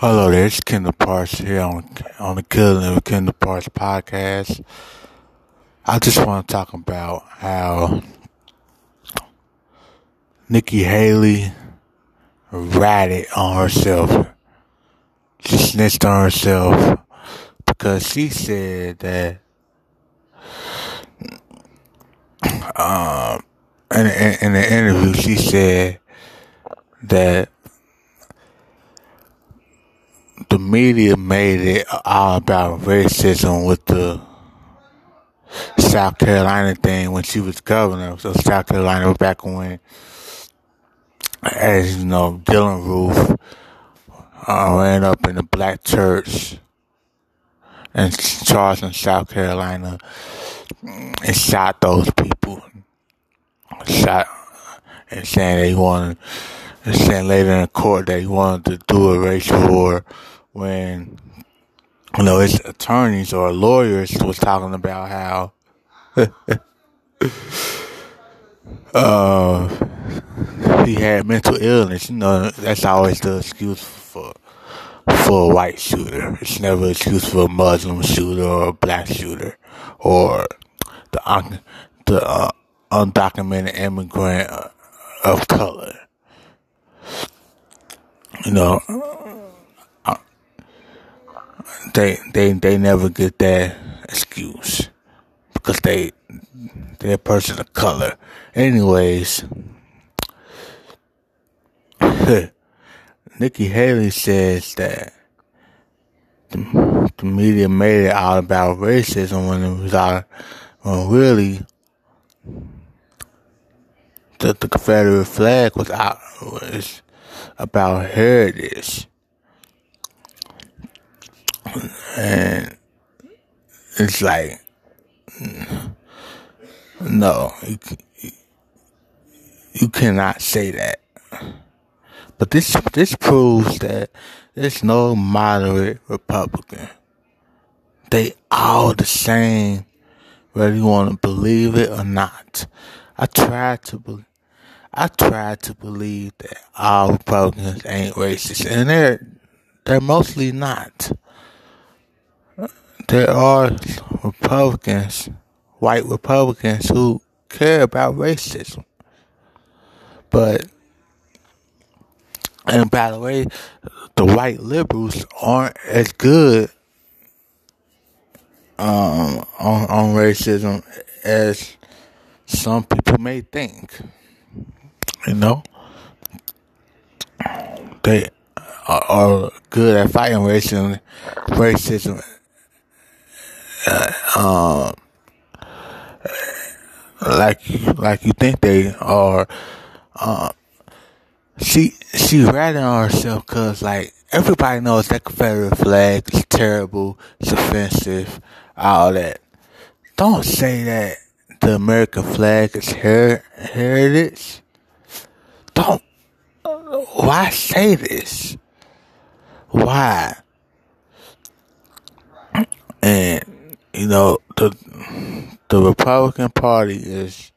Hello there, it's Kendall Parks here on on the Killing of Kendall Parks podcast. I just want to talk about how Nikki Haley ratted on herself. She snitched on herself because she said that um in, in, in the interview she said that the media made it all about racism with the South Carolina thing when she was governor. So South Carolina back when, as you know, Dylann Roof uh, ran up in the black church in Charleston, South Carolina, and shot those people. Shot and saying they wanted, and saying later in court that they wanted to do a racial war when you know his attorneys or lawyers was talking about how uh he had mental illness. You know that's always the excuse for for a white shooter. It's never an excuse for a Muslim shooter or a black shooter or the un- the uh, undocumented immigrant of color. You know, they they they never get that excuse because they they're a person of color. Anyways, Nikki Haley says that the, the media made it all about racism when it was all when really the, the Confederate flag was out was about heritage and it's like no you, you cannot say that. But this this proves that there's no moderate republican. They all the same whether you want to believe it or not. I try to believe I try to believe that all Republicans ain't racist, and they're they're mostly not there are Republicans, white Republicans, who care about racism. But, and by the way, the white liberals aren't as good um, on, on racism as some people may think. You know? They are, good at fighting racism, racism uh, like like you think they are. Uh, she she ratting on herself because like everybody knows that Confederate flag is terrible, it's offensive, all that. Don't say that the American flag is her- heritage. Don't. Why say this? Why? And you know, the the Republican Party is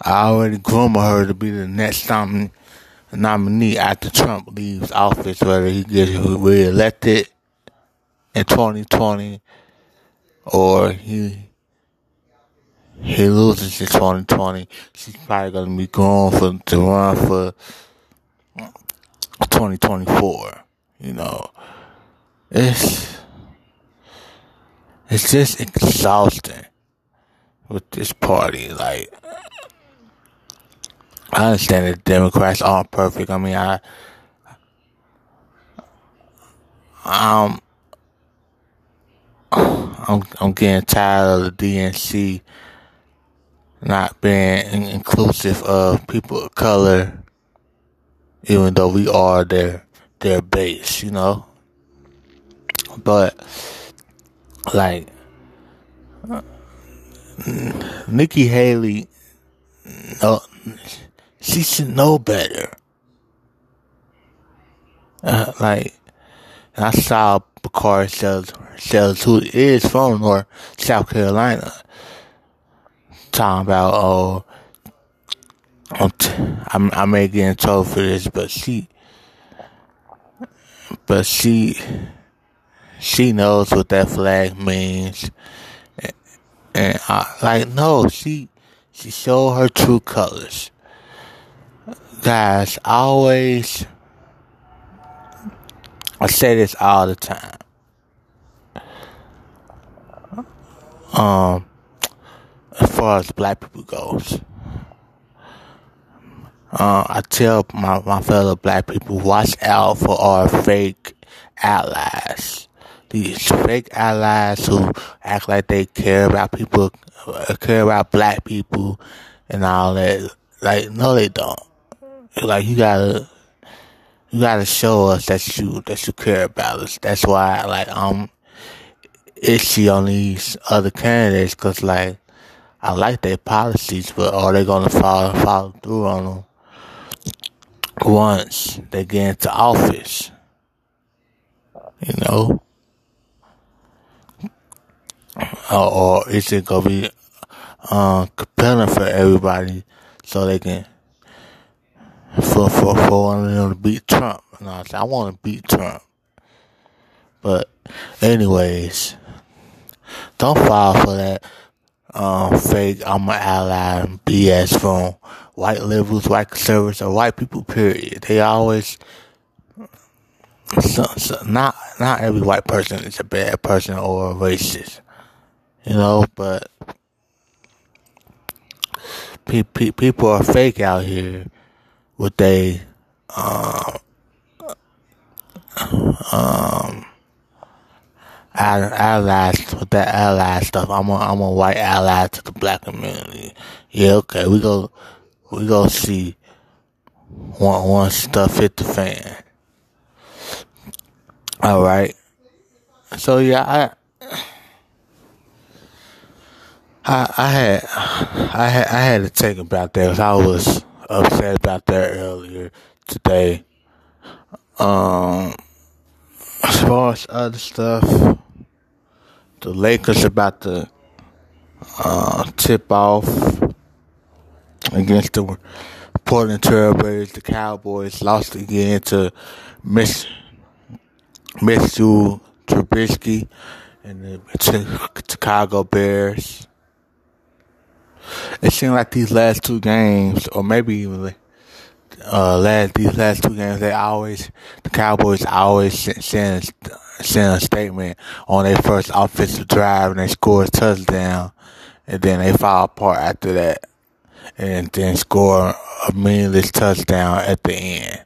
I already grooming her to be the next nom- nominee after Trump leaves office, whether he gets reelected in 2020 or he he loses in 2020. She's probably gonna be going for to run for 2024. You know, it's it's just exhausting with this party. Like, I understand that Democrats aren't perfect. I mean, I, um, I'm, I'm getting tired of the DNC not being inclusive of people of color, even though we are their their base, you know. But like Nikki Haley, no, she should know better. Uh, like I saw Bakari Sellers, Sellers, who is from North South Carolina, talking about oh, I'm t- I'm, I may get in trouble for this, but she but she she knows what that flag means, and, and I, like no, she she showed her true colors. Guys, always I say this all the time. Um, as far as black people goes, uh, I tell my, my fellow black people, watch out for our fake allies. These fake allies who act like they care about people, uh, care about black people and all that. Like, no, they don't. Like, you gotta, you gotta show us that you, that you care about us. That's why, like, um, issue on these other candidates, cause like, I like their policies, but are they gonna follow, follow through on them? once they get into office. You know? Or, or is it gonna be uh, compelling for everybody so they can for for for one of them to beat Trump? I I want to beat Trump, but anyways, don't fall for that uh, fake I'm an ally BS from white liberals, white conservatives, or white people. Period. They always so, so not not every white person is a bad person or a racist, you know. But pe- pe- people are fake out here with they um um allies with that ally stuff. I'm a I'm a white ally to the black community. Yeah, okay, we go we go see one one stuff hit the fan. All right. So yeah, I had I had I had to think about that because I was upset about that earlier today. Um, as far as other stuff, the Lakers about to uh, tip off against the Portland Trailblazers. The Cowboys lost again to Miss Mitchell Trubisky and the Chicago Bears. It seemed like these last two games, or maybe even uh, last these last two games, they always the Cowboys always send send a statement on their first offensive drive and they score a touchdown, and then they fall apart after that, and then score a meaningless touchdown at the end.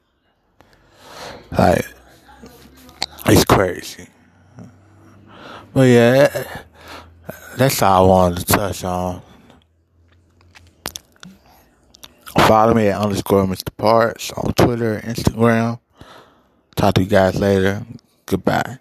Like it's crazy. But yeah, that's all I wanted to touch on. Follow me at underscore Mr. Parts on Twitter, Instagram. Talk to you guys later. Goodbye.